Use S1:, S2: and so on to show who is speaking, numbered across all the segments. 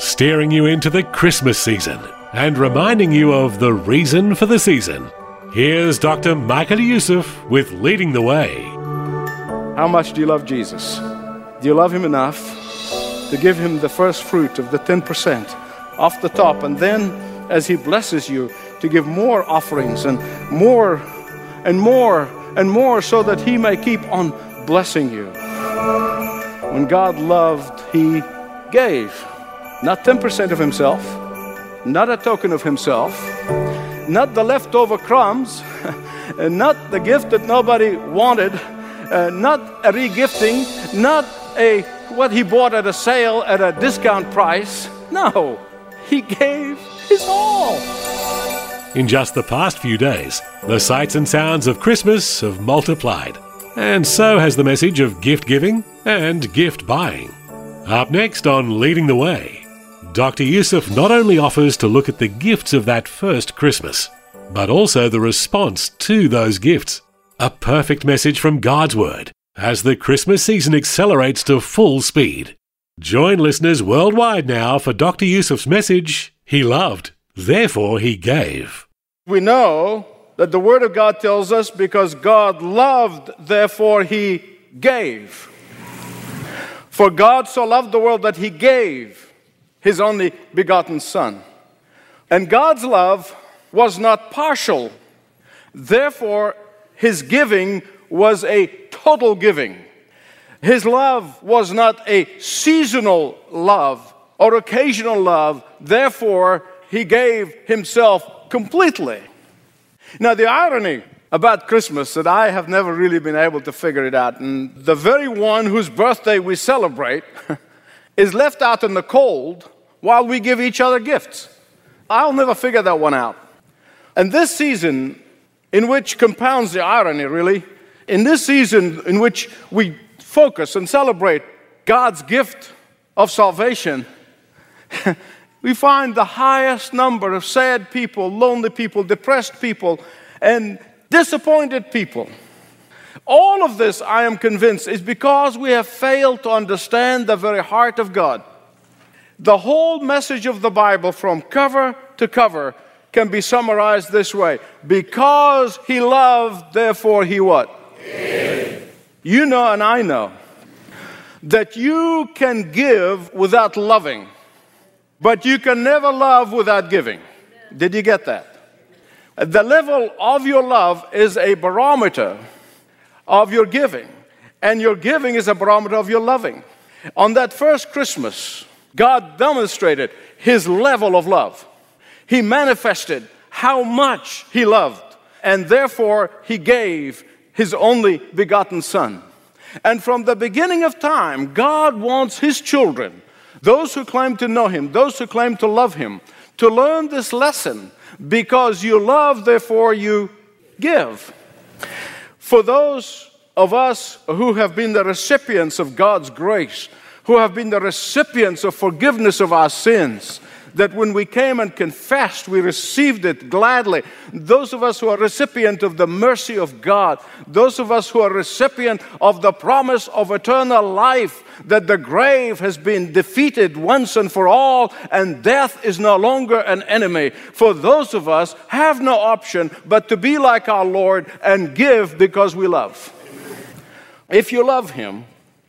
S1: Steering you into the Christmas season and reminding you of the reason for the season. Here's Dr. Michael Youssef with Leading the Way.
S2: How much do you love Jesus? Do you love him enough to give him the first fruit of the 10% off the top and then as he blesses you to give more offerings and more and more and more so that he may keep on blessing you? When God loved, he gave. Not 10% of himself, not a token of himself, not the leftover crumbs, not the gift that nobody wanted, uh, not a regifting, not a what he bought at a sale at a discount price. No, he gave his all.
S1: In just the past few days, the sights and sounds of Christmas have multiplied, and so has the message of gift giving and gift buying. Up next on Leading the Way, Dr. Youssef not only offers to look at the gifts of that first Christmas, but also the response to those gifts. A perfect message from God's Word as the Christmas season accelerates to full speed. Join listeners worldwide now for Dr. Youssef's message He loved, therefore He gave.
S2: We know that the Word of God tells us because God loved, therefore He gave. For God so loved the world that He gave His only begotten Son. And God's love was not partial, therefore, His giving was a total giving. His love was not a seasonal love or occasional love, therefore, He gave Himself completely. Now, the irony about Christmas that I have never really been able to figure it out, and the very one whose birthday we celebrate is left out in the cold while we give each other gifts. I'll never figure that one out. And this season, in which compounds the irony, really, in this season in which we focus and celebrate God's gift of salvation, we find the highest number of sad people, lonely people, depressed people, and disappointed people. All of this, I am convinced, is because we have failed to understand the very heart of God. The whole message of the Bible, from cover to cover, can be summarized this way Because he loved, therefore he what? You know, and I know, that you can give without loving, but you can never love without giving. Did you get that? The level of your love is a barometer of your giving, and your giving is a barometer of your loving. On that first Christmas, God demonstrated his level of love. He manifested how much he loved, and therefore he gave his only begotten Son. And from the beginning of time, God wants his children, those who claim to know him, those who claim to love him, to learn this lesson because you love, therefore you give. For those of us who have been the recipients of God's grace, who have been the recipients of forgiveness of our sins, that when we came and confessed, we received it gladly. Those of us who are recipient of the mercy of God, those of us who are recipient of the promise of eternal life, that the grave has been defeated once and for all, and death is no longer an enemy. For those of us have no option but to be like our Lord and give because we love. If you love Him,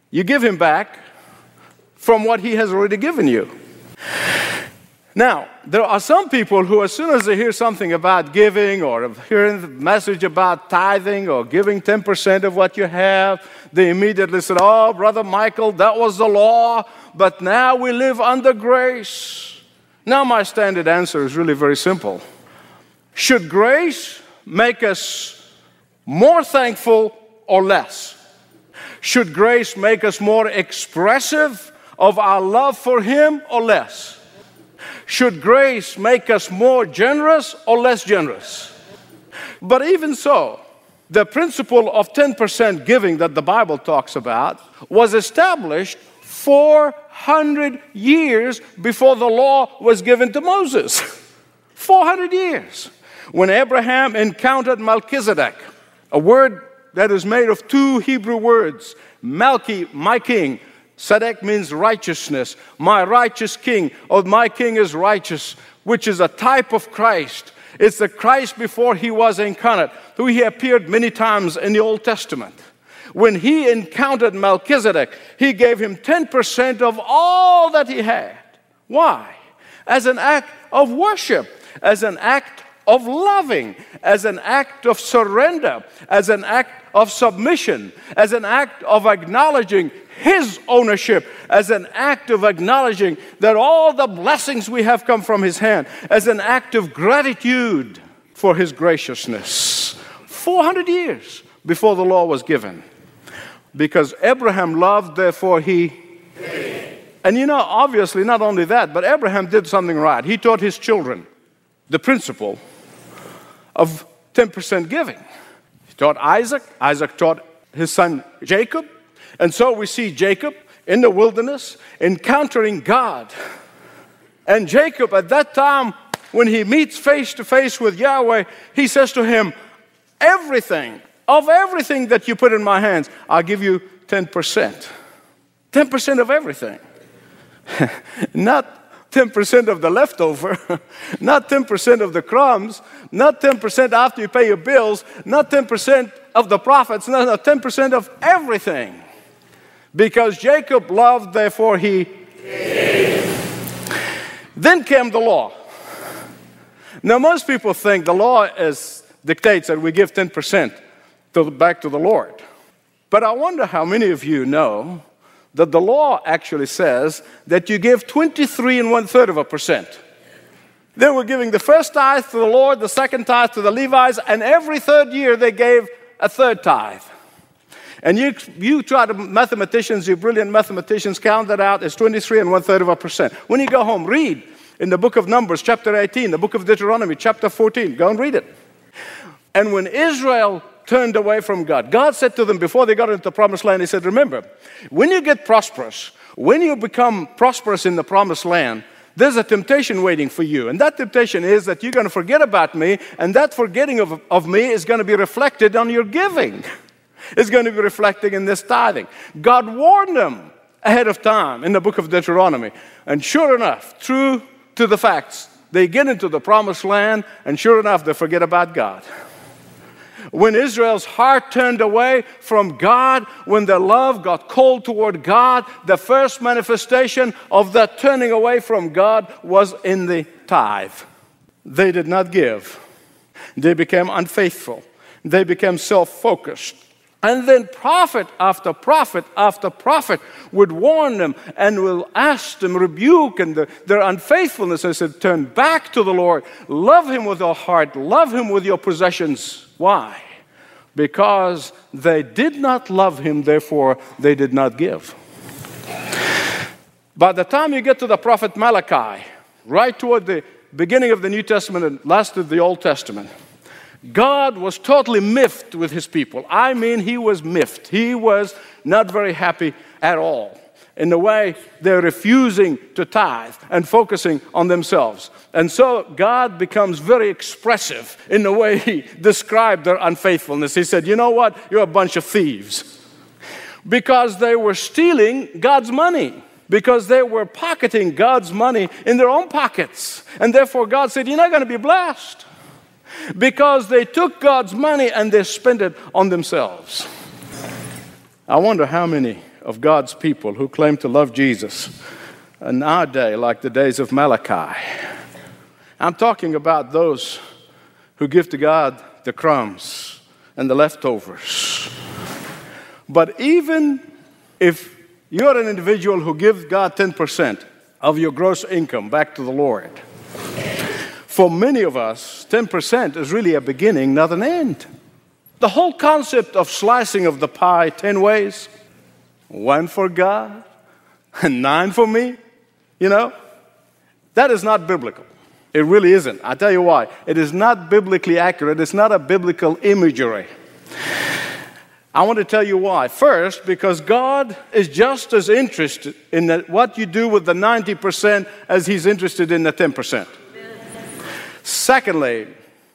S2: you give Him back from what He has already given you. Now, there are some people who, as soon as they hear something about giving or hearing the message about tithing or giving 10% of what you have, they immediately said, Oh, Brother Michael, that was the law, but now we live under grace. Now, my standard answer is really very simple. Should grace make us more thankful or less? Should grace make us more expressive of our love for Him or less? Should grace make us more generous or less generous? But even so, the principle of 10% giving that the Bible talks about was established 400 years before the law was given to Moses. 400 years. When Abraham encountered Melchizedek, a word that is made of two Hebrew words Malki, my king. Sedek means righteousness. My righteous king, or my king is righteous, which is a type of Christ. It's the Christ before he was incarnate, who he appeared many times in the Old Testament. When he encountered Melchizedek, he gave him 10% of all that he had. Why? As an act of worship, as an act of loving, as an act of surrender, as an act of submission, as an act of acknowledging His ownership, as an act of acknowledging that all the blessings we have come from His hand, as an act of gratitude for His graciousness. 400 years before the law was given. Because Abraham loved, therefore he. And you know, obviously, not only that, but Abraham did something right. He taught his children the principle of 10% giving. He taught Isaac, Isaac taught his son Jacob. And so we see Jacob in the wilderness encountering God. And Jacob, at that time, when he meets face to face with Yahweh, he says to him, Everything, of everything that you put in my hands, I'll give you 10%. 10% of everything. Not 10% of the leftover, not 10% of the crumbs, not 10% after you pay your bills, not 10% of the profits, no, no, 10% of everything. Because Jacob loved, therefore he. Then came the law. Now, most people think the law is, dictates that we give 10% to, back to the Lord. But I wonder how many of you know that the law actually says that you give 23 and one third of a percent. They were giving the first tithe to the Lord, the second tithe to the Levites, and every third year they gave a third tithe. And you, you try to, mathematicians, you brilliant mathematicians, count that out as 23 and one third of a percent. When you go home, read in the book of Numbers, chapter 18, the book of Deuteronomy, chapter 14. Go and read it. And when Israel turned away from God. God said to them before they got into the promised land, He said, Remember, when you get prosperous, when you become prosperous in the promised land, there's a temptation waiting for you. And that temptation is that you're going to forget about me, and that forgetting of, of me is going to be reflected on your giving. It's going to be reflecting in this tithing. God warned them ahead of time in the book of Deuteronomy. And sure enough, true to the facts, they get into the promised land, and sure enough, they forget about God. When Israel's heart turned away from God, when their love got cold toward God, the first manifestation of that turning away from God was in the tithe. They did not give, they became unfaithful, they became self focused. And then prophet after prophet after prophet would warn them and will ask them, rebuke and the, their unfaithfulness and said, Turn back to the Lord. Love Him with your heart. Love Him with your possessions. Why? Because they did not love Him, therefore they did not give. By the time you get to the prophet Malachi, right toward the beginning of the New Testament and last of the Old Testament, God was totally miffed with his people. I mean, he was miffed. He was not very happy at all in the way they're refusing to tithe and focusing on themselves. And so God becomes very expressive in the way he described their unfaithfulness. He said, You know what? You're a bunch of thieves. Because they were stealing God's money because they were pocketing God's money in their own pockets. And therefore, God said, You're not going to be blessed because they took God's money and they spent it on themselves. I wonder how many of God's people who claim to love Jesus in our day, like the days of Malachi. I'm talking about those who give to God the crumbs and the leftovers. But even if you're an individual who gives God 10% of your gross income back to the Lord, for many of us, 10% is really a beginning, not an end. The whole concept of slicing of the pie 10 ways one for God, and nine for me? You know? That is not biblical. It really isn't. I'll tell you why. It is not biblically accurate, it's not a biblical imagery. I want to tell you why. First, because God is just as interested in what you do with the 90% as He's interested in the 10%. Secondly,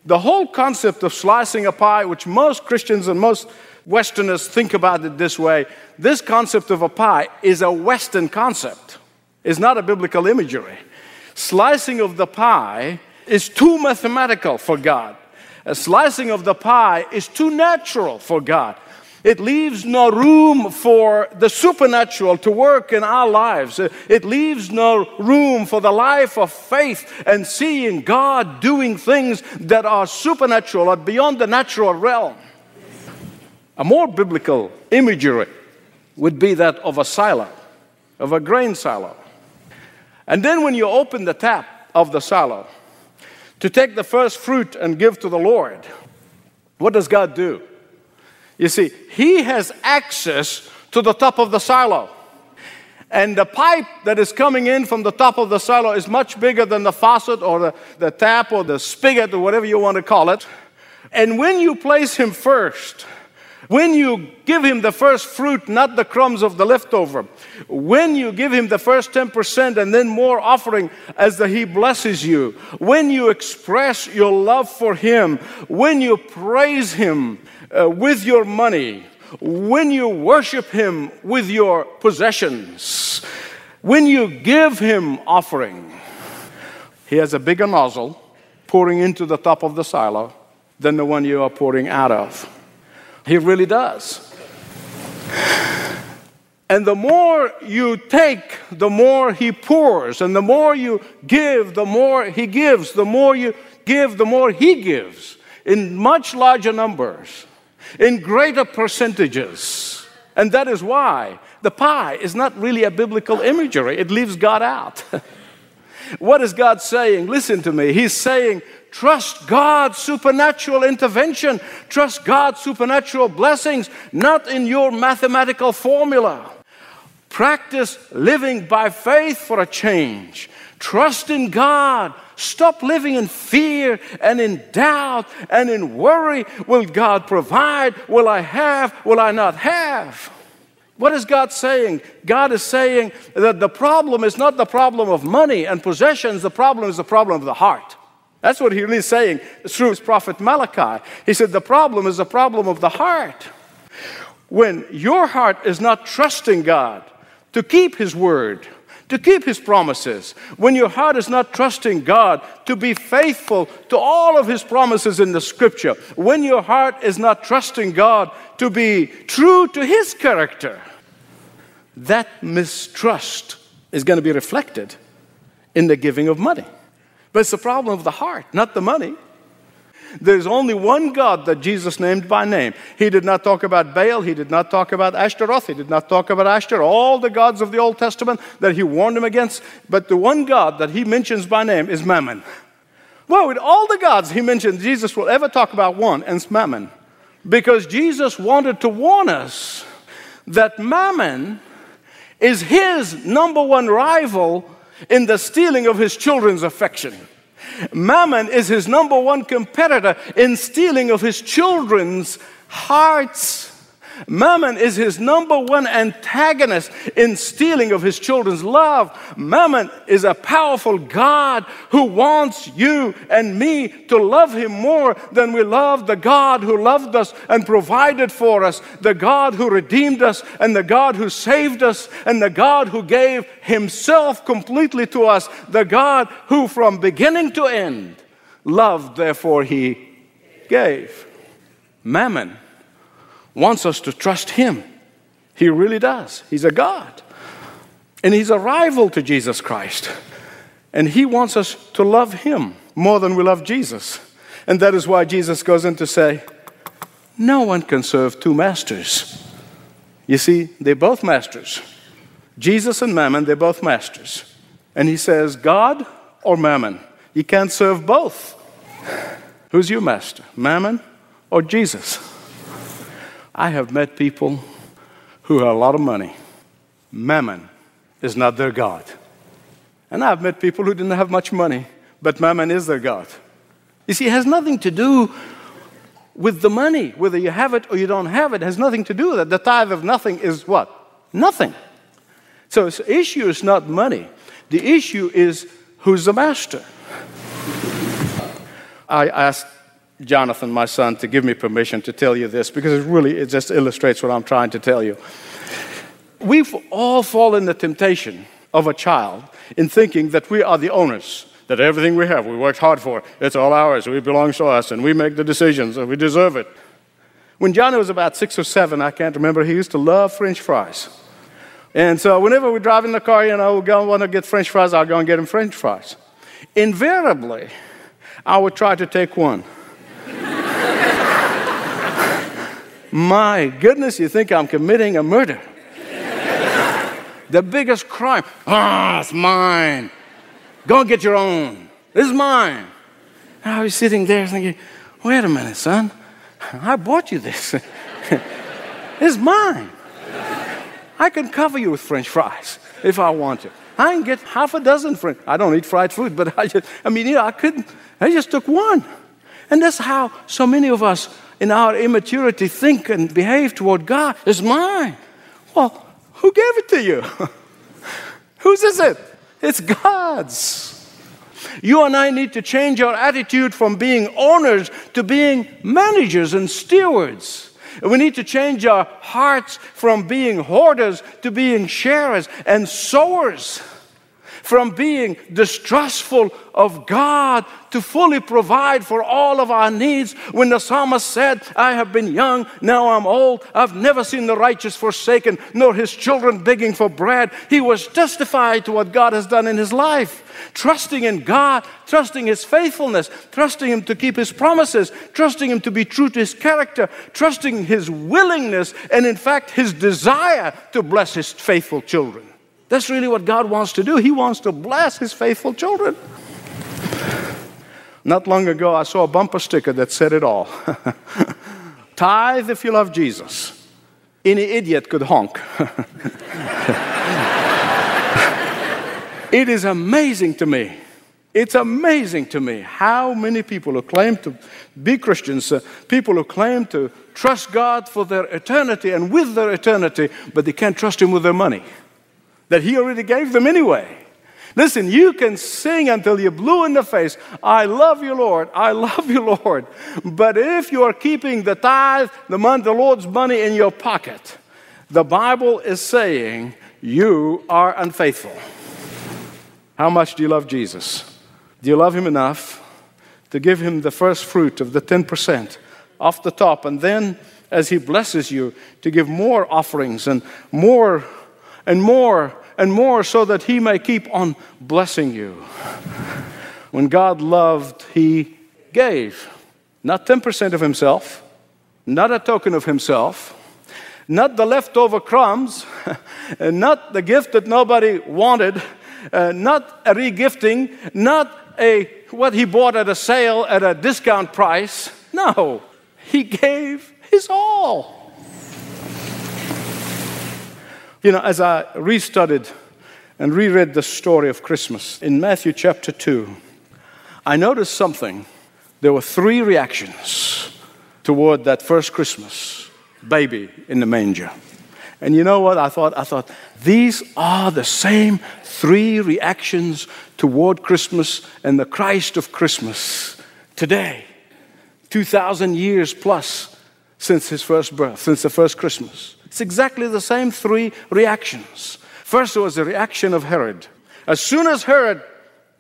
S2: the whole concept of slicing a pie, which most Christians and most Westerners think about it this way, this concept of a pie is a Western concept. It's not a biblical imagery. Slicing of the pie is too mathematical for God. A slicing of the pie is too natural for God. It leaves no room for the supernatural to work in our lives. It leaves no room for the life of faith and seeing God doing things that are supernatural or beyond the natural realm. A more biblical imagery would be that of a silo, of a grain silo. And then when you open the tap of the silo to take the first fruit and give to the Lord, what does God do? You see, he has access to the top of the silo. And the pipe that is coming in from the top of the silo is much bigger than the faucet or the, the tap or the spigot or whatever you want to call it. And when you place him first, when you give him the first fruit, not the crumbs of the leftover, when you give him the first 10% and then more offering as the, he blesses you, when you express your love for him, when you praise him, uh, with your money, when you worship Him with your possessions, when you give Him offering, He has a bigger nozzle pouring into the top of the silo than the one you are pouring out of. He really does. And the more you take, the more he pours. And the more you give, the more he gives. The more you give, the more he gives in much larger numbers in greater percentages. And that is why the pie is not really a biblical imagery, it leaves God out. what is God saying? Listen to me. He's saying, Trust God's supernatural intervention. Trust God's supernatural blessings, not in your mathematical formula. Practice living by faith for a change. Trust in God Stop living in fear and in doubt and in worry. Will God provide? Will I have? Will I not have? What is God saying? God is saying that the problem is not the problem of money and possessions, the problem is the problem of the heart. That's what he really is saying through his prophet Malachi. He said, The problem is the problem of the heart. When your heart is not trusting God to keep his word, to keep his promises, when your heart is not trusting God to be faithful to all of his promises in the scripture, when your heart is not trusting God to be true to his character, that mistrust is going to be reflected in the giving of money. But it's the problem of the heart, not the money. There's only one God that Jesus named by name. He did not talk about Baal. He did not talk about Ashtaroth. He did not talk about Ashtar, all the gods of the Old Testament that he warned him against. But the one God that he mentions by name is Mammon. Well, with all the gods he mentioned, Jesus will ever talk about one, and it's Mammon. Because Jesus wanted to warn us that Mammon is his number one rival in the stealing of his children's affection. Mammon is his number one competitor in stealing of his children's hearts. Mammon is his number one antagonist in stealing of his children's love. Mammon is a powerful God who wants you and me to love him more than we love the God who loved us and provided for us, the God who redeemed us, and the God who saved us, and the God who gave himself completely to us, the God who from beginning to end loved, therefore he gave. Mammon wants us to trust Him. He really does. He's a God. And He's a rival to Jesus Christ. And He wants us to love Him more than we love Jesus. And that is why Jesus goes in to say, No one can serve two masters. You see, they're both masters. Jesus and Mammon, they're both masters. And He says, God or Mammon? You can't serve both. Who's your master, Mammon or Jesus? I have met people who have a lot of money. Mammon is not their God. And I've met people who didn't have much money, but mammon is their God. You see, it has nothing to do with the money. Whether you have it or you don't have it has nothing to do with it. The tithe of nothing is what? Nothing. So the issue is not money. The issue is who's the master. I asked Jonathan, my son, to give me permission to tell you this because it really it just illustrates what I'm trying to tell you. We've all fallen the temptation of a child in thinking that we are the owners, that everything we have, we worked hard for, it's all ours, it belongs to us, and we make the decisions, and we deserve it. When Johnny was about six or seven, I can't remember, he used to love French fries. And so whenever we drive in the car, you know, we go want to get French fries, I'll go and get him French fries. Invariably, I would try to take one. My goodness, you think I'm committing a murder. the biggest crime. Ah, oh, it's mine. Go and get your own. This is mine. And I was sitting there thinking, wait a minute, son. I bought you this. it's mine. I can cover you with French fries if I want to. I can get half a dozen French. I don't eat fried food, but I just, I mean, you know, I couldn't. I just took one. And that's how so many of us in our immaturity think and behave toward God. It's mine. Well, who gave it to you? Whose is it? It's God's. You and I need to change our attitude from being owners to being managers and stewards. We need to change our hearts from being hoarders to being sharers and sowers from being distrustful of God to fully provide for all of our needs. When the psalmist said, I have been young, now I'm old, I've never seen the righteous forsaken, nor his children begging for bread, he was testified to what God has done in his life. Trusting in God, trusting His faithfulness, trusting Him to keep His promises, trusting Him to be true to His character, trusting His willingness and, in fact, His desire to bless His faithful children. That's really what God wants to do. He wants to bless His faithful children. Not long ago, I saw a bumper sticker that said it all Tithe if you love Jesus. Any idiot could honk. it is amazing to me. It's amazing to me how many people who claim to be Christians, uh, people who claim to trust God for their eternity and with their eternity, but they can't trust Him with their money that He already gave them anyway. Listen, you can sing until you're blue in the face. I love you, Lord. I love you, Lord. But if you are keeping the tithe, the money, the Lord's money in your pocket, the Bible is saying you are unfaithful. How much do you love Jesus? Do you love Him enough to give Him the first fruit of the 10% off the top? And then, as He blesses you, to give more offerings and more and more and more so that He may keep on blessing you. When God loved, He gave. Not 10% of Himself, not a token of Himself, not the leftover crumbs, and not the gift that nobody wanted, uh, not a regifting, not a what he bought at a sale at a discount price. No, he gave his all. You know, as I restudied and reread the story of Christmas in Matthew chapter 2, I noticed something. There were three reactions toward that first Christmas baby in the manger. And you know what? I thought, I thought, these are the same three reactions toward Christmas and the Christ of Christmas today, 2,000 years plus since his first birth, since the first Christmas. It's exactly the same three reactions. First, was the reaction of Herod. As soon as Herod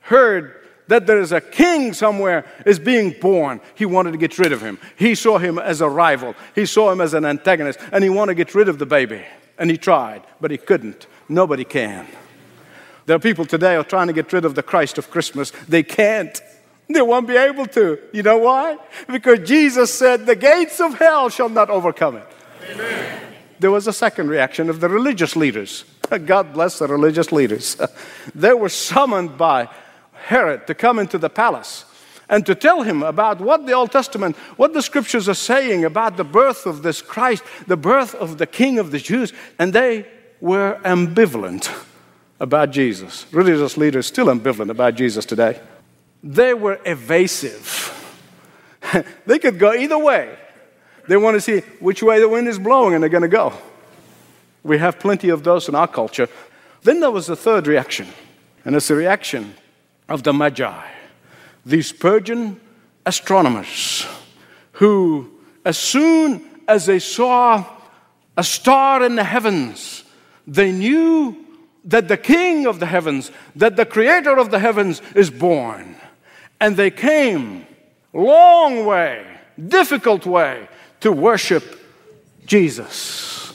S2: heard that there is a king somewhere is being born, he wanted to get rid of him. He saw him as a rival, he saw him as an antagonist, and he wanted to get rid of the baby. And he tried, but he couldn't. Nobody can. There are people today are trying to get rid of the Christ of Christmas. They can't. They won't be able to. You know why? Because Jesus said, The gates of hell shall not overcome it. Amen there was a second reaction of the religious leaders. God bless the religious leaders. they were summoned by Herod to come into the palace and to tell him about what the Old Testament, what the scriptures are saying about the birth of this Christ, the birth of the King of the Jews. And they were ambivalent. about Jesus. Religious leaders still ambivalent about Jesus today. They were evasive. they could go either way. They want to see which way the wind is blowing and they're going to go. We have plenty of those in our culture. Then there was the third reaction, and it's the reaction of the Magi, these Persian astronomers who, as soon as they saw a star in the heavens, they knew that the King of the heavens, that the Creator of the heavens is born. And they came long way, difficult way to worship Jesus.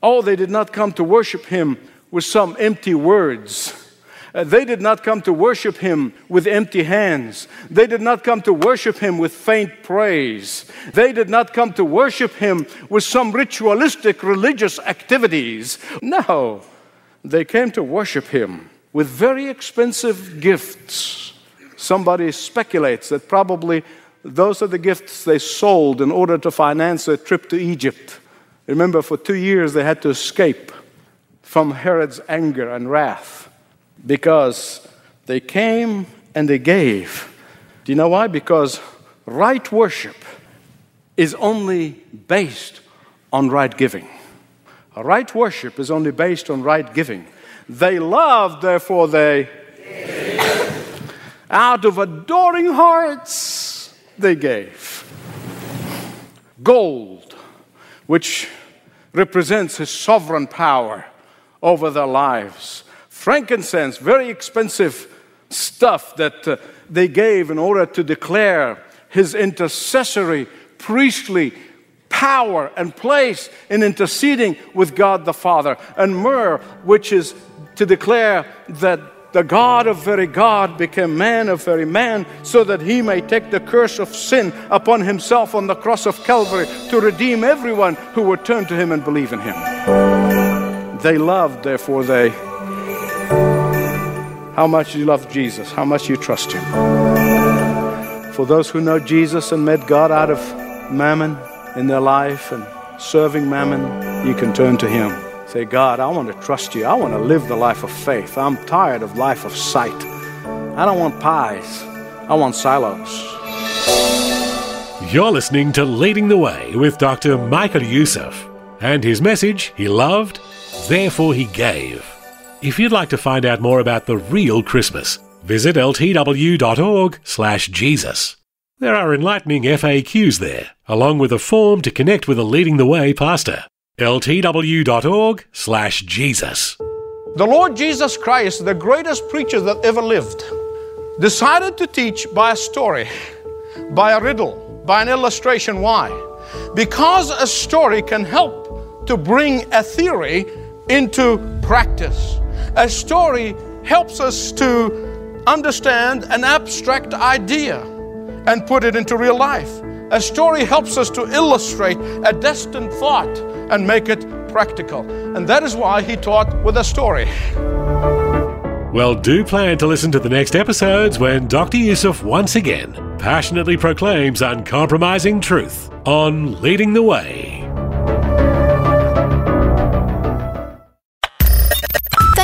S2: Oh, they did not come to worship him with some empty words. Uh, they did not come to worship him with empty hands. They did not come to worship him with faint praise. They did not come to worship him with some ritualistic religious activities. No, they came to worship him with very expensive gifts. Somebody speculates that probably those are the gifts they sold in order to finance their trip to Egypt. Remember, for two years they had to escape from Herod's anger and wrath because they came and they gave. Do you know why? Because right worship is only based on right giving. Right worship is only based on right giving. They loved, therefore they, out of adoring hearts, they gave. Gold, which represents his sovereign power over their lives. Frankincense, very expensive stuff that uh, they gave in order to declare his intercessory, priestly power and place in interceding with God the Father, and myrrh, which is to declare that the God of very God became man of very man, so that he may take the curse of sin upon himself on the cross of Calvary to redeem everyone who would turn to him and believe in him. They loved, therefore, they. How much you love Jesus, how much you trust him. For those who know Jesus and met God out of mammon, in their life and serving mammon, you can turn to Him. Say, God, I want to trust you. I want to live the life of faith. I'm tired of life of sight. I don't want pies. I want silos.
S1: You're listening to Leading the Way with Dr. Michael Youssef and his message, He loved, therefore He gave. If you'd like to find out more about the real Christmas, visit ltw.org slash Jesus. There are enlightening FAQs there, along with a form to connect with a Leading the Way pastor. ltw.org slash Jesus.
S2: The Lord Jesus Christ, the greatest preacher that ever lived, decided to teach by a story, by a riddle, by an illustration. Why? Because a story can help to bring a theory into practice. A story helps us to understand an abstract idea and put it into real life. A story helps us to illustrate a destined thought and make it practical. And that is why he taught with a story.
S1: Well, do plan to listen to the next episodes when Dr. Youssef once again passionately proclaims uncompromising truth on Leading the Way.